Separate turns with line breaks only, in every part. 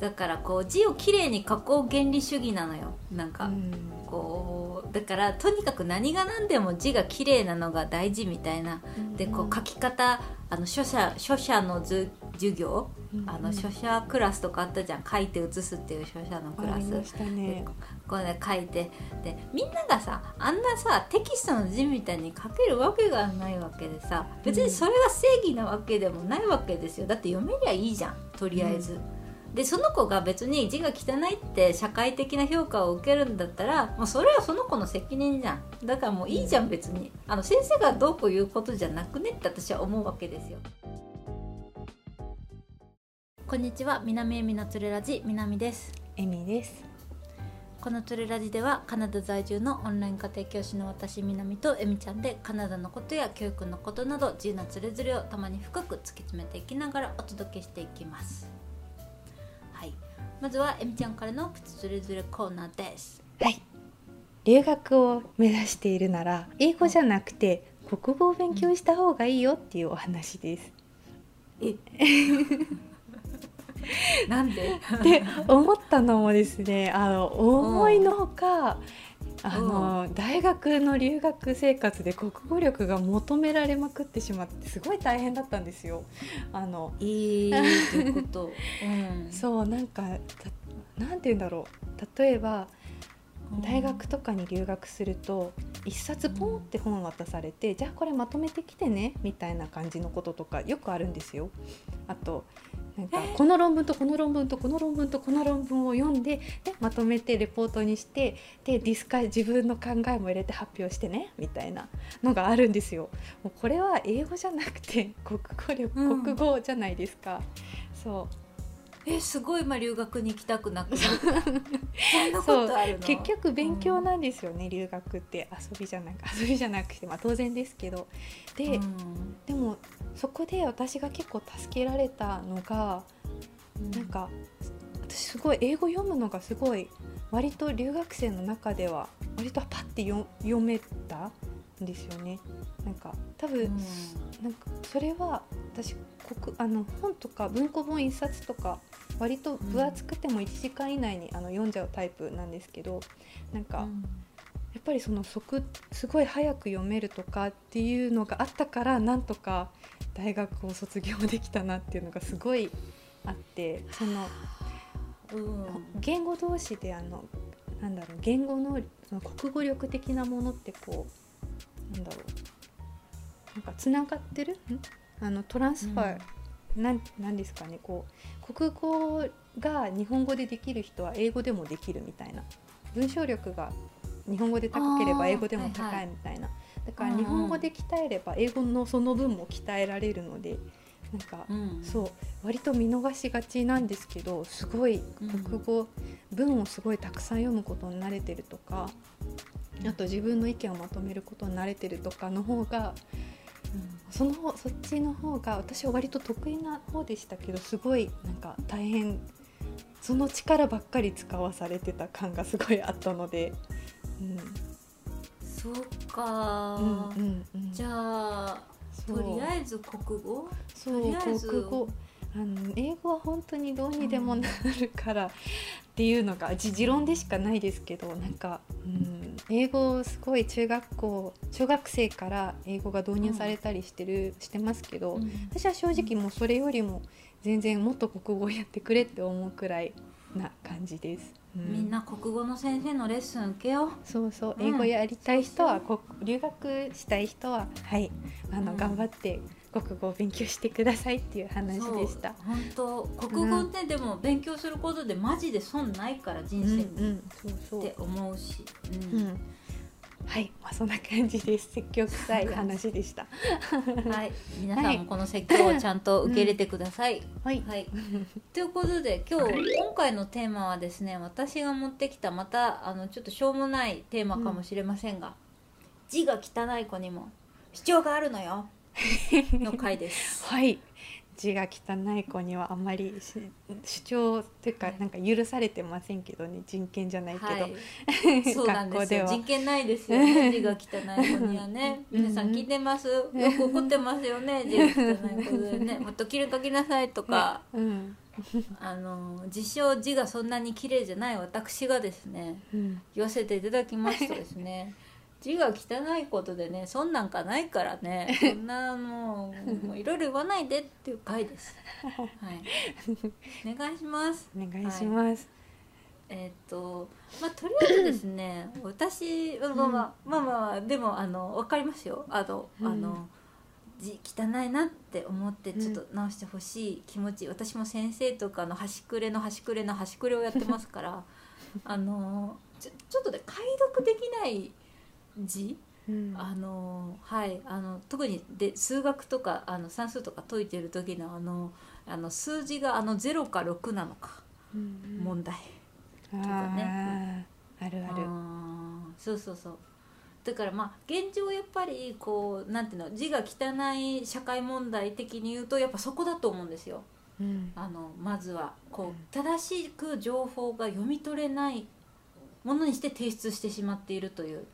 だからこう字をきれいに書こう原理主義なのよ。なんか、
うん。
こうだからとにかく何が何でも字が綺麗なのが大事みたいな。でこう書き方あの書写書写のず授業
うん。
あの書写クラスとかあったじゃん。書いて写すっていう書写のクラス。
ありましたね。
こうね書いて。でみんながさあんなさテキストの字みたいに書けるわけがないわけでさ別にそれが正義なわけでもないわけですよ。だって読めりゃいいじゃんとりあえず。でその子が別に字が汚いって社会的な評価を受けるんだったらもうそれはその子の責任じゃん。だからもういいじゃん別に。あの先生がどうこう言うことじゃなくねって私は思うわけですよ。こんにちは。南恵美のつれラジ南です。
エミです。
このトレラジではカナダ在住のオンライン家庭教師の私みなみとえみちゃんでカナダのことや教育のことなど自由なつれづれをたまに深く突き詰めていきながらお届けしていきます。はいまずはえみちゃんからのプチつれづれコーナーです。
はい。留学を目指しているなら英語じゃなくて国語を勉強した方がいいよっていうお話です。
え？なんで？
って思ったのもですねあの思いのほか、あの大学の留学生活で国語力が求められまくってしまってすごい大変だったんですよ。あの
えー、ということ、うん、
そうなんかたなんて言うんだろう。例えば
うん
大学とかに留学すると一冊ポンって本渡されて、じゃあこれまとめてきてねみたいな感じのこととかよくあるんですよ。あとなんかこの論文とこの論文とこの論文とこの論文を読んででまとめてレポートにしてでディスカ自分の考えも入れて発表してねみたいなのがあるんですよ。もうこれは英語じゃなくて国語力、
うん
国語じゃないですか。そう
えすごい今留学に行きたくなくなった。そんなことあるの？
結局勉強なんですよね、留学って。遊びじゃなく 遊びじゃなくて、まあ、当然ですけど。で、
うん。
でもそこで私が結構助けられたのが
うん。
なんか私すごい英語読むのがすごい割と留学生の中では割とパッて読読めたんですよね。なんか多分、
うん。
なんかそれは私国あの本とか文庫本一冊とか割と分厚くても1時間以内にあの読んじゃうタイプなんですけどなんか、
うん。
やっぱりその速すごい早く読めるとかっていうのがあったからなんとか大学を卒業できたなっていうのがすごいあってその
うん。
言語同士であのなんだろう言語のその国語力的なものってこうなんだろう。なんかつながってる？ん？あのトランスファー、なんなんですかね。こう国語が日本語でできる人は英語でもできるみたいな。文章力が日本語で高ければ英語でも
はいはい
高いみたい。な、だから
うんうん
日本語で鍛えれば英語のその分も鍛えられるのでなんか、
うん。
そう割と見逃しがちなんですけどすごい
うん。
国語、文をすごいたくさん読むことに慣れてるとかあと自分の意見をまとめることに慣れてるとかの方がその方そっちの方が私は割と得意な方でしたけどすごいなんか大変その力ばっかり使わされてた感がすごいあったので、
そうか、
うん、うんうん。うん
じゃあとりあえず国語？
そう
とりあえず
国語あの英語は本当にどうにでもなるからっていうのがじ持論でしかないですけどなんか、うん、英語すごい中学校小学生から英語が導入されたりしてる、してますけど、
うん。
私は正直もうそれよりも全然もっと国語やってくれって思うくらいな感じです。う
みんな国語の先生のレッスン受けよう。
そうそう
うん。
英語やりたい人は、こ留学したい人ははいあの、
うん。
頑張って国語を勉強してくださいっていう話でした。
本当国語ってでも勉強することでマジで損ないから人生に、
うんうん、そうそう。
って思うし、う
うん。ん、はい、まあそんな感じです。積極臭い話でした。
はい。皆さんもこの説教をちゃんと受け入れてください、
はい、
はい。ということで今日今回のテーマはですね私が持ってきたまたあのちょっとしょうもないテーマかもしれませんが、字が汚い子にも主張があるのよ の回です。
はい、字が汚い子にはあまりし主張というかなんか許されてませんけどね、人権じゃないけど、
はい、そうなんですよ。
学校では。
人権ないですよね 字が汚い子にはね。
うん。
皆さん聞いてます？よく怒ってますよね字が汚い子でね。もっときれ書きなさいとか、
うん、
あの自称字がそんなに綺麗じゃない私がですね
うん。
言わせていただきますとですね字が汚いことでねそんなんかないからね そんなもういろいろ言わないでっていう回です。はい、お願いします。
お願いします、
えーっとまあとりあえずですね 私まあまあまあまあまあでもあのわかりますよ。あの、
うん。
あの字汚いなって思ってちょっと直してほしい気持ち、私も先生とかの端くれの端くれの端くれをやってますから あのちょちょっとね解読できない字？
うん。
あのはいあの特にで数学とかあの算数とか解いてる時のあのあの数字があの0か6なのか
うん
問題。
あ
かね。
ー。あるある。
そうそうそう。だからまあ現状やっぱりこうなんていうの字が汚い社会問題的に言うとやっぱそこだと思うんですよ。
うん。
あのまずは。こう正しく情報が読み取れないものにして提出してしまっているという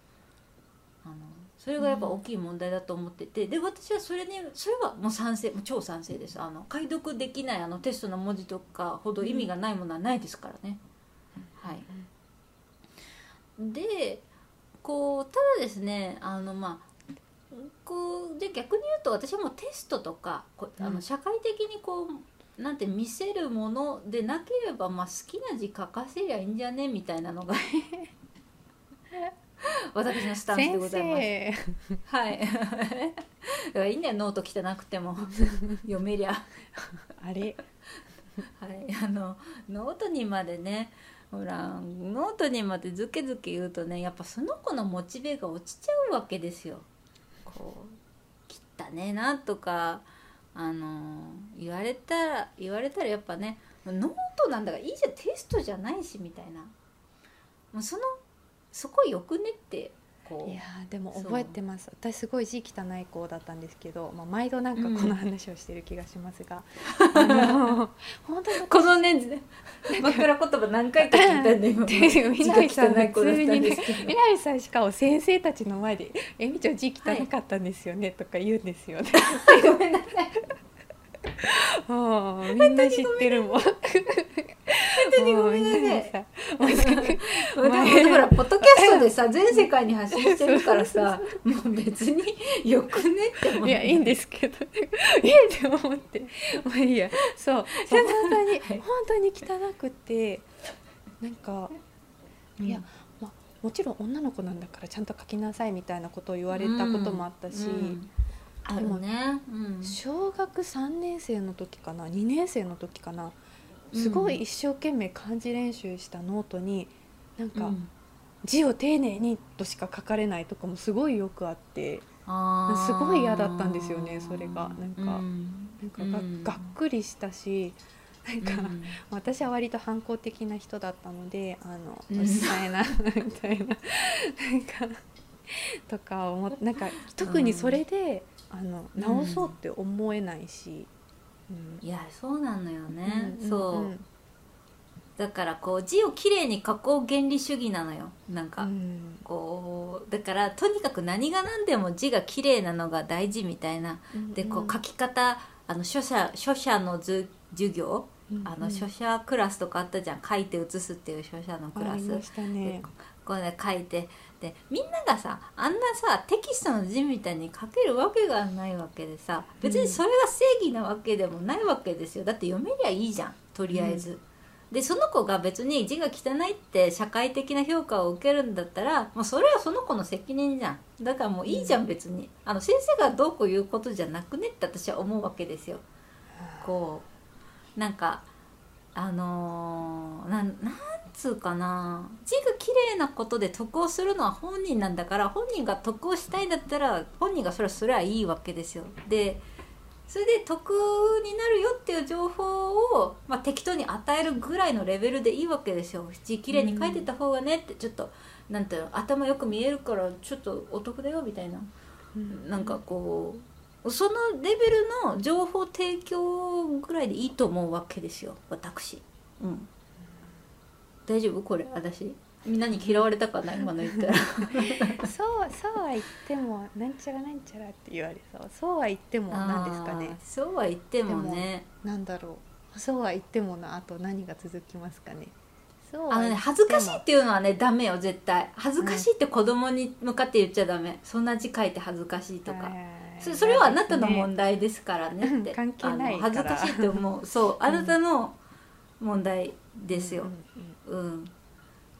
あのそれがやっぱ大きい問題だと思っててで私はそれにそれはもう賛成もう超賛成です。あの解読できないあのテストの文字とかほど意味がないものはないですからね、はい。でこうただですねあのまあこうで逆に言うと私はもうテストとかこうあ
うん。
の社会的にこうなんて見せるものでなければ、まあ、好きな字書かせりゃいいんじゃね？みたいなのが 私のスタンスで
先
ございます。
生
はい。いいんだよノート汚くても 読めりゃ。
あれ
はい、あのノートにまでねほらノートにまでズケズケ言うとねやっぱその子のモチベが落ちちゃうわけですよ。こう切ったねえなとかあの言われたら言われたらやっぱねノートなんだからいいじゃんテストじゃないしみたいなもうそのそこよくねってこう
いやーでも覚えてます。私すごい字汚い子だったんですけど、まあ、毎度なんかこの話をしてる気がしますが、あの本当に
このね枕言葉何回か聞いたんで今。
で南さんさんしかも先生たちの前で「えみちゃん字汚かったんですよね」とか言うんですよね。
ごめんなさい
ああみんな知ってるもん。本
当にごめん なさいほらポッドキャストでさ 全世界に発信してるからさ もう別によくねって思う。
いやいいんですけど。えって思って。まあいいや。そう。そう本当に
はい
本当に汚くてなんかいや、まあ、もちろん女の子なんだからちゃんと書きなさいみたいなことを言われたこともあったし、
うん。あるね、うん。
小学3年生の時かな2年生の時かなすごい一生懸命漢字練習したノートになんか
うん
字を丁寧にとしか書かれないとかもすごいよくあってすごい嫌だったんですよねそれが。なんか
うん。
なんかが,、っくりしたしなんか、
うん。
私は割と反抗的な人だったのであの
う
るさいな みたいななんかとか思っなんか特にそれで、あの直そうって思えないし、うん。
いやそうなのよね、
うん
そう、
ん
だからこう字をきれいに書こう原理主義なのよ。なんか、
うん。
こうだからとにかく何が何でも字が綺麗なのが大事みたいな。でこう書き方あの書写書写のず授業。あの書写クラスとかあったじゃん。書いて写すっていう書写のクラス。
ね。
でこうね書いて。でみんながさあんなさテキストの字みたいに書けるわけがないわけでさ別にそれが正義なわけでもないわけですよ。だって読めりゃいいじゃん。とりあえず。でその子が別に字が汚いって社会的な評価を受けるんだったらもうそれはその子の責任じゃんだからもういいじゃん別にあの先生がどうこう言うことじゃなくねって私は思うわけですよ。こうなんかあのーなんなんつうかな字が綺麗なことで得をするのは本人なんだから本人が得をしたいんだったら本人がそれはすればいいわけですよ。でそれで得になるよっていう情報を、まあ、適当に与えるぐらいのレベルでいいわけですよ字綺麗に書いてた方がねってちょっとなんていうの頭よく見えるからちょっとお得だよみたいな。
うん。
なんかこうそのレベルの情報提供ぐらいでいいと思うわけですよ私。うん。大丈夫？これ私みんなに嫌われたかな今の言ったら。
そうそうは言ってもなんちゃらなんちゃらって言われそう。そうは言ってもなんですかね。
そうは言ってもね。
なんだろう。そうは言ってもなあと何が続きますかね。そう
あのね恥ずかしいっていうのはねダメよ絶対。恥ずかしいって子供に向かって言っちゃダメ、そんな字書いて恥ずかしいとか、そそれはあなたの問題ですからね。って、
うん関係ない
恥ずかしいって思う。そうあなたの問題ですよ。
うんうん。
うん、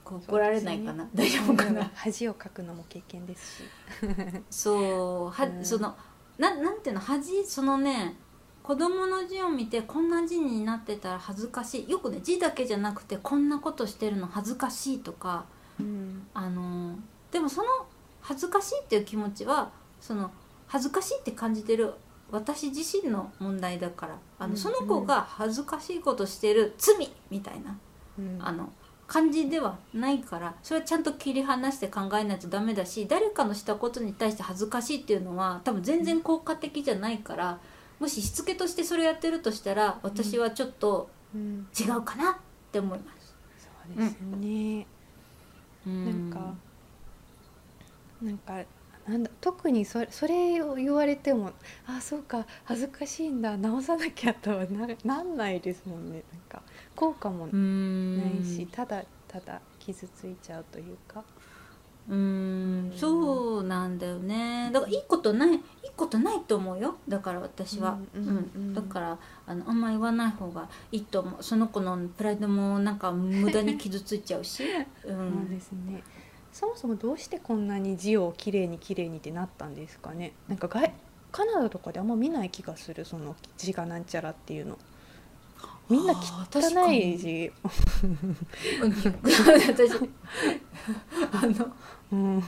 怒られないかな、大丈夫かな？
恥をかくのも経験ですし。
そうは、
うん。
そのななんていうの恥？そのね子供の字を見てこんな字になってたら恥ずかしい。よくね字だけじゃなくてこんなことしてるの恥ずかしいとか
うん。
あのでもその恥ずかしいっていう気持ちはその恥ずかしいって感じてる私自身の問題だからあの、
うん。
その子が恥ずかしいことしてる罪みたいな
うん。
あの感じではないからそれはちゃんと切り離して考えないとダメだし誰かのしたことに対して恥ずかしいっていうのは多分全然効果的じゃないからもししつけとしてそれやってるとしたら私はちょっと
うん
違うかなって思います。
そうですね、なんかなんかなんだ特にそれそれを言われてもあそうか恥ずかしいんだ直さなきゃとはななんないですもんね。なんか効果も
うん。
ないし、ただただ傷ついちゃうというか。
うんそうなんだよね。だからいいことないいいことないと思うよ。だから私は、
う
うんん。
うん。
だからあのあんま言わない方がいいと思う。その子のプライドもなんか無駄に傷ついちゃうし、う
そうんですねそもそもどうしてこんなに字をきれいにきれいにってなったんですかね？なんか外カナダとかであんま見ない気がするその字がなんちゃらっていうの。みんな汚
に
い字、
私。あの
うん、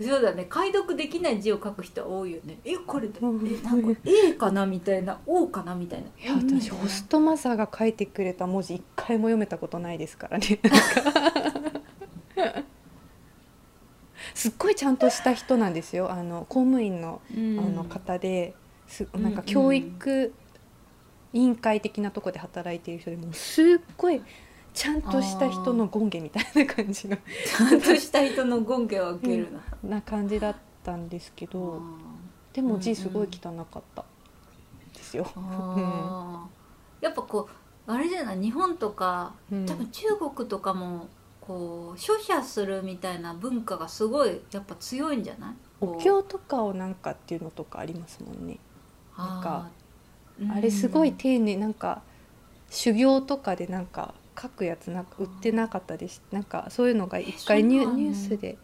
そうだね。解読できない字を書く人は多いよね。えこれえなんか A かなみたいな O かなみたいな。い
や私ホストマザーが書いてくれた文字一回も読めたことないですからね すっごいちゃんとした人なんですよ。あの公務員のあの方ですなんか教育委員会的なとこで働いている人でもうすっごいちゃんとした人の権下みたいな感じの。
ちゃんとした人の権下を受けるな、
な感じだったんですけど
あ
でも字すごい汚かった。ですよ。
やっぱこうあれじゃない？日本とか
うん。
多分中国とかもこう書写するみたいな文化がすごいやっぱ強いんじゃない？
お経とかをなんかっていうのとかありますもんね。なんか
あ
れすごい
うん
丁寧なんか修行とかでなんか書くやつなんか売ってなかったです。なんかそういうのが一回ニュ,、ースで、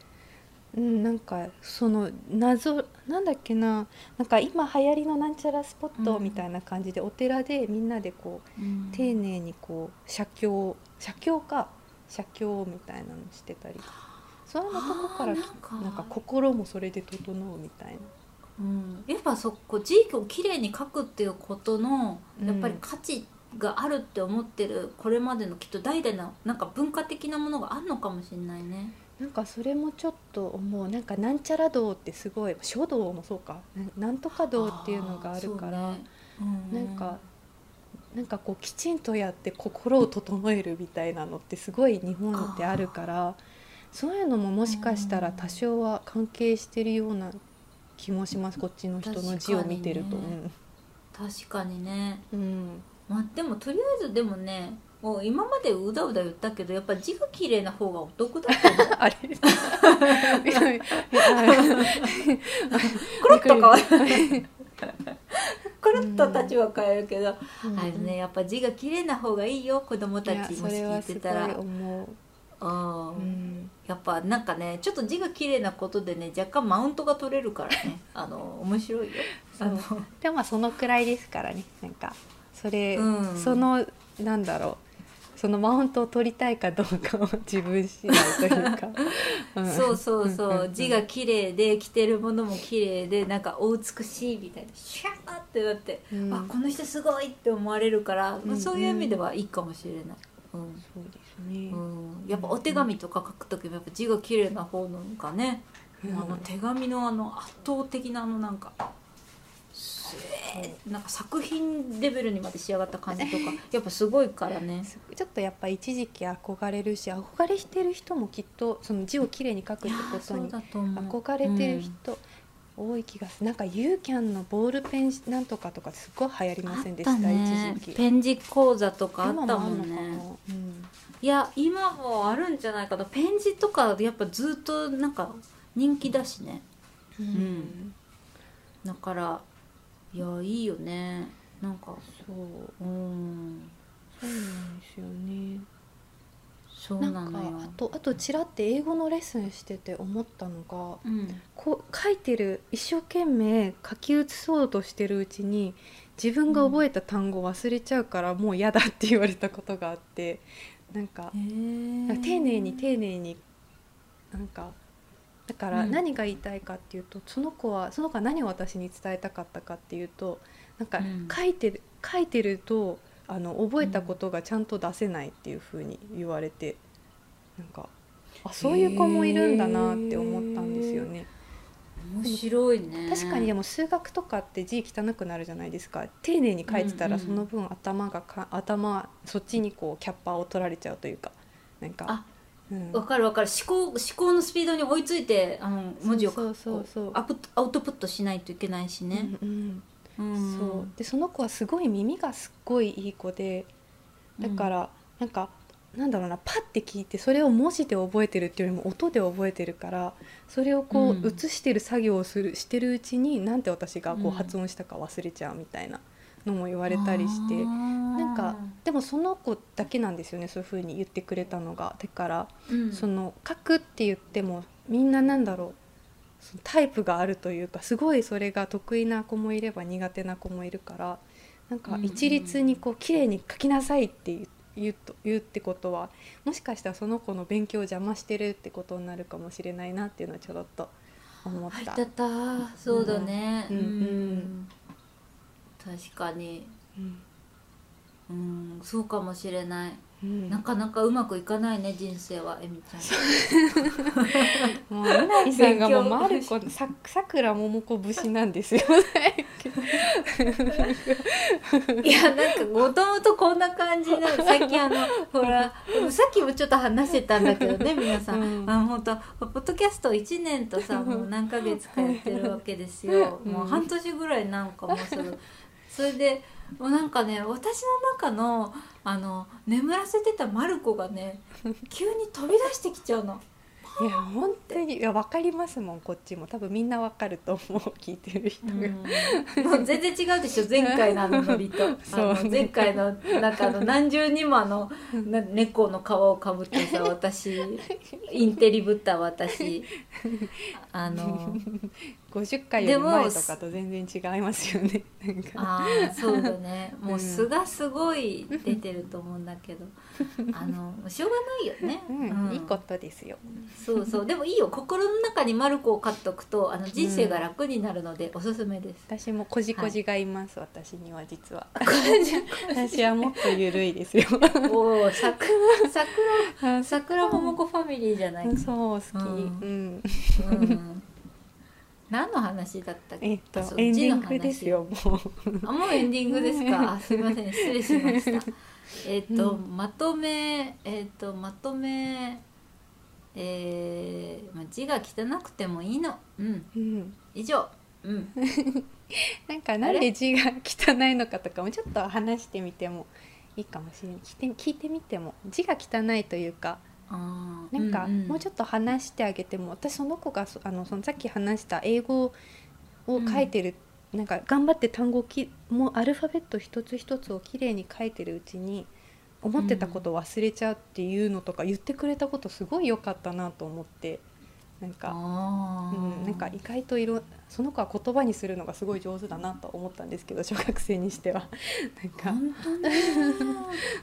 うん、なんかその謎なんだっけな。なんか今流行りのなんちゃらスポット
うん
みたいな感じで、お寺でみんなでこう
うん。
丁寧にこう写経写経か写経みたいなのしてたり。そういうのとこから
なんか。
心もそれで整うみたいな。
うん、やっぱそこ字をきれいに書くっていうことの
うん。
やっぱり価値があるって思ってるこれまでのきっと代々のなんか文化的なものがあるのかもしれないね。
なんかそれもちょっと思う。なんかなんちゃら道ってすごい書道もそうか。ななんとか道っていうのがあるから、
ね。うん。
なんかなんかこうきちんとやって心を整えるみたいなのってすごい日本ってあるからそういうのももしかしたら多少は関係してるような気もします。こっちの人の字を見てると。
確かにね。確かにね、
うん。うん。
まあ、でもとりあえずでもねもう今までうだうだ言ったけどやっぱ字が綺麗な方がお得だと思う。
あれ？いやいや
コロッと変わるコロッと立場変えるけど、
うん。
あれねやっぱ字が綺麗な方がいいよ子供たちもし聞
い
てたら。
思う。
うん。
うん。
やっぱなんかねちょっと字が綺麗なことでね若干マウントが取れるからね。あの面白いよ。あの。
でもまあそのくらいですからねなんか。それ、
うん。
そのなんだろうそのマウントを取りたいかどうかは自分次第というか、ん。
そうそうそ
んん
うん。字が綺麗で着てるものも綺麗でなんかお美しいみたいなシャーってなって、
うん。
あこの人すごいって思われるから、まあ、
うん
そういう意味ではいいかもしれない。うん。
そうですね、
うん、やっぱお手紙とか書く時もやっぱ字が綺麗な方のがね、
うん。
あの手紙のあの圧倒的なあのなんかなんか作品レベルにまで仕上がった感じとか やっぱすごいからね。
ちょっとやっぱ一時期憧れるし憧れしてる人もきっとその字をきれいに書くってことに憧れてる人、多い気がする。なんかユーキャンのボールペンなんとかとかすごい流行りませんでした、
ね。
一時期。
ペン字講座とかあったもんね。
なうん。
いや今もあるんじゃないかなペン字とかやっぱずっとなんか人気だしね。
うん。
だからいやいいよね。なんか
そう。
うん。
そうなんですよね。
そう
なか
なんのよ
あとあとちらって英語のレッスンしてて思ったのが
うん。
こう書いてる一生懸命書き写そうとしてるうちに自分が覚えた単語忘れちゃうからもう嫌だって言われたことがあってなんか丁寧に丁寧になんかだから
うん。
何が言いたいかっていうと、その子はその子は何を私に伝えたかったかっていうとなんか
うん。
書いてる、書いてるとあの覚えたことがちゃんと出せないっていうふうに言われて、なんかあそういう子もいるんだなって思ったんですよね。
面白いね。
確かにでも数学とかって字汚くなるじゃないですか。丁寧に書いてたら
うんうん
その分頭がか頭そっちにこうキャッパーを取られちゃうというかなんか
あ
うん。
わかるわかる。思考思考のスピードに追いついてあの文字を
そうそうそう。
こアップアウトプットしないといけないしね、
うんうん。
うん。
そう。でその子はすごい耳がすっごいいい子でだから、なんかなんだろうなパッて聞いてそれを文字で覚えてるっていうよりも音で覚えてるからそれをこう、
うん。
写してる作業をするしてるうちになんて私がこ
うん。
う発音したか忘れちゃうみたいなのも言われたりして、
な
なんかでもその子だけなんですよねそういう風に言ってくれたのが。だから、
うん、
その書くって言ってもみんななんだろうそのタイプがあるというかすごいそれが得意な子もいれば苦手な子もいるからなんか
うんうん
一律にこう綺麗に書きなさいって言う言うと言うってことはもしかしたらその子の勉強を邪魔してるってことになるかもしれないなっていうのはちょろっと思った。
入っそうだね。
うんうん
確かに。
うん。
うんそうかもしれない、
うん。
なかなかうまくいかないね人生はえみちゃん。
もう稲荷さんがもうマルコささくらももこ節なんですよ。
いやなんかもともとこんな感じなのさっきあのほらさっきもちょっと話してたんだけどね皆さん、
うん。
あの本当ポッドキャスト1年とさもう何ヶ月かやってるわけですよ、
うん。
もう半年ぐらいなんかもうすぐそれでもうなんかね私の中のあの眠らせてたマルコがね 急に飛び出してきちゃうの。
いや本当にいや分かりますもんこっちも。多分みんな分かると思う聞いてる人が。
うん。もう全然違うでしょ 前回のあのノリと。あの前回のなんかあの何重にもあのな猫の皮をかぶってさ私。インテリぶった私。あの
50回より前とかと全然違いますよね。
ああそうだね。もう素がすごい出てると思うんだけど。あのしょうがないよね、
うん
うん。
いいことですよ。
そうそう。でもいいよ。心の中にマルコを飼っとくとあの人生が楽になるのでおすすめです、
私もこじこじがいます、私には実は。私はもっとゆるいですよ。
おお桜桜桜桃子ファミリーじゃない？か、
そう好き。
う
うんん。
うん、何の話だったっけ？
えっとエンディングですよもう。
あもうエンディングですか？あすいません失礼しました。えっと、
うん
まとめえっとまとめえーまあ、字が汚くてもいいの。うん。
うん。
以上。うん。
なんかなんで字が汚いのかとかもちょっと話してみてもいいかもしれない聞いて聞いてみても。字が汚いというか
あ
なんかもう
ょ
ちょっと話してあげても、私その子がそあのそのさっき話した英語を書いてる、なんか頑張って単語をきもうアルファベット一つ一つをきれいに書いてるうちに思ってたことを忘れちゃうっていうのとか言ってくれたことすごい良かったなと思ってなんか。うん、なんか意外といろその子は言葉にするのがすごい上手だなと思ったんですけど小学生にしては。なんか、
本当ね。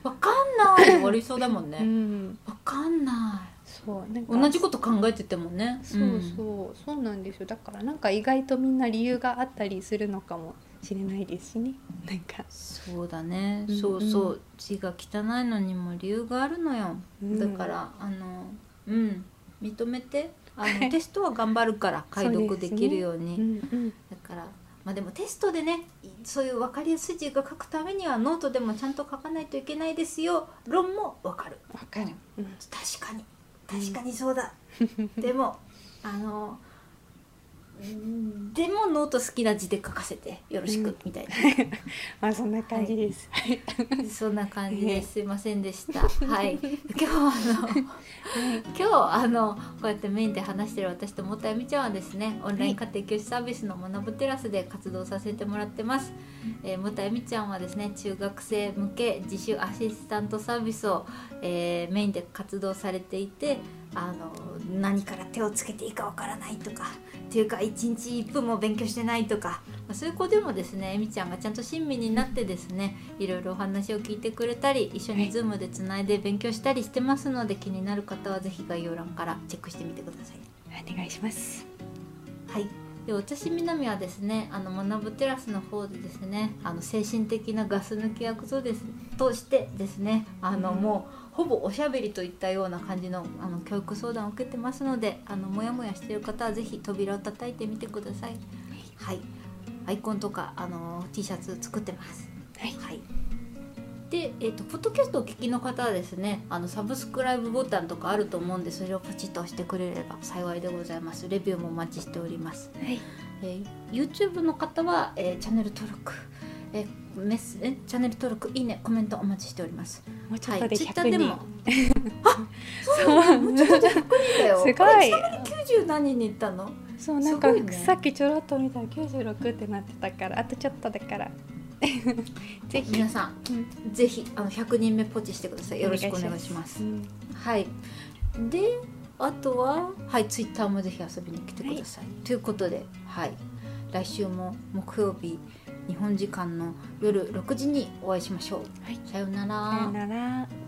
わかんない。終わりそうだもん
う
ね
ん、
わかんな
そうなんか。
い同じこと考えててもね。
そうそう、そうなんですよ。だからなんか意外とみんな理由があったりするのかもしれないですしね。なんか、
そうだね、
うん
そうそう。字が汚いのにも理由があるのよ、
うん。
だからあのうん。認めてあの テストは頑張るから解読できるように。
うんうん。
だからまあでもテストでねそういう分かりやすい字が書くためにはノートでもちゃんと書かないといけないですよ。論も分かる。
わかる、うん。
確かに。確かにそうだ、でもあのでもノート好きな字で書かせてよろしく、
うん。
みたい
まあそんな感じです。
なそんな感じですいませんでした。はい。今日はあの今日あのこうやってメインで話してる私ともたやみちゃんはですねオンライン家庭教師サービスの学ぶテラスで活動させてもらってます、えー、もたやみちゃんはですね中学生向け自主アシスタントサービスを、えーメインで活動されていてあの何から手をつけていいかわからないとかっていうか一日1分も勉強してないとか、まあそういう子でもですねえみちゃんがちゃんと親身になってですねいろいろお話を聞いてくれたり一緒に Zoom でつないで勉強したりしてますので気になる方はぜひ概要欄からチェックしてみてください。
お願いします。
はいで私南はですねあの学ぶテラスの方でですねあの精神的なガス抜き役とですとしてですねあの、
うん
もうほぼおしゃべりといったような感じのあの教育相談を受けてますのであのモヤモヤしている方はぜひ扉を叩いてみてくださいはいアイコンとかあの T シャツ作ってます
はい。
はい。で、えっ、とポッドキャストをお聞きの方はですね、あのサブスクライブボタンとかあると思うんで、それをポチッと押してくれれば幸いでございます。レビューもお待ちしております。
はい。
えー YouTube の方は、えーチャンネル登録、えーメスえチャンネル登録、いいね、コメントお待ちしております。
もうちょっとで
ツイッタ
100人。
ーでも。あ、そうなんだ。もうちょっとで100人だよ。
すごい
これちなみに90何人に行ったの？
そうなんか
ね
さっきちょろっと見たら96ってなってたからあとちょっとだから ぜひ
皆さん、
うん
ぜひあの100人目ポチしてください。よろしくお願いします
う。ん
はい。で、あとは、はい、ツイッターもぜひ遊びに来てください。ということで、はい、来週も木曜日、日本時間の夜6時にお会いしましょう。
はい
さようなら。
さよなら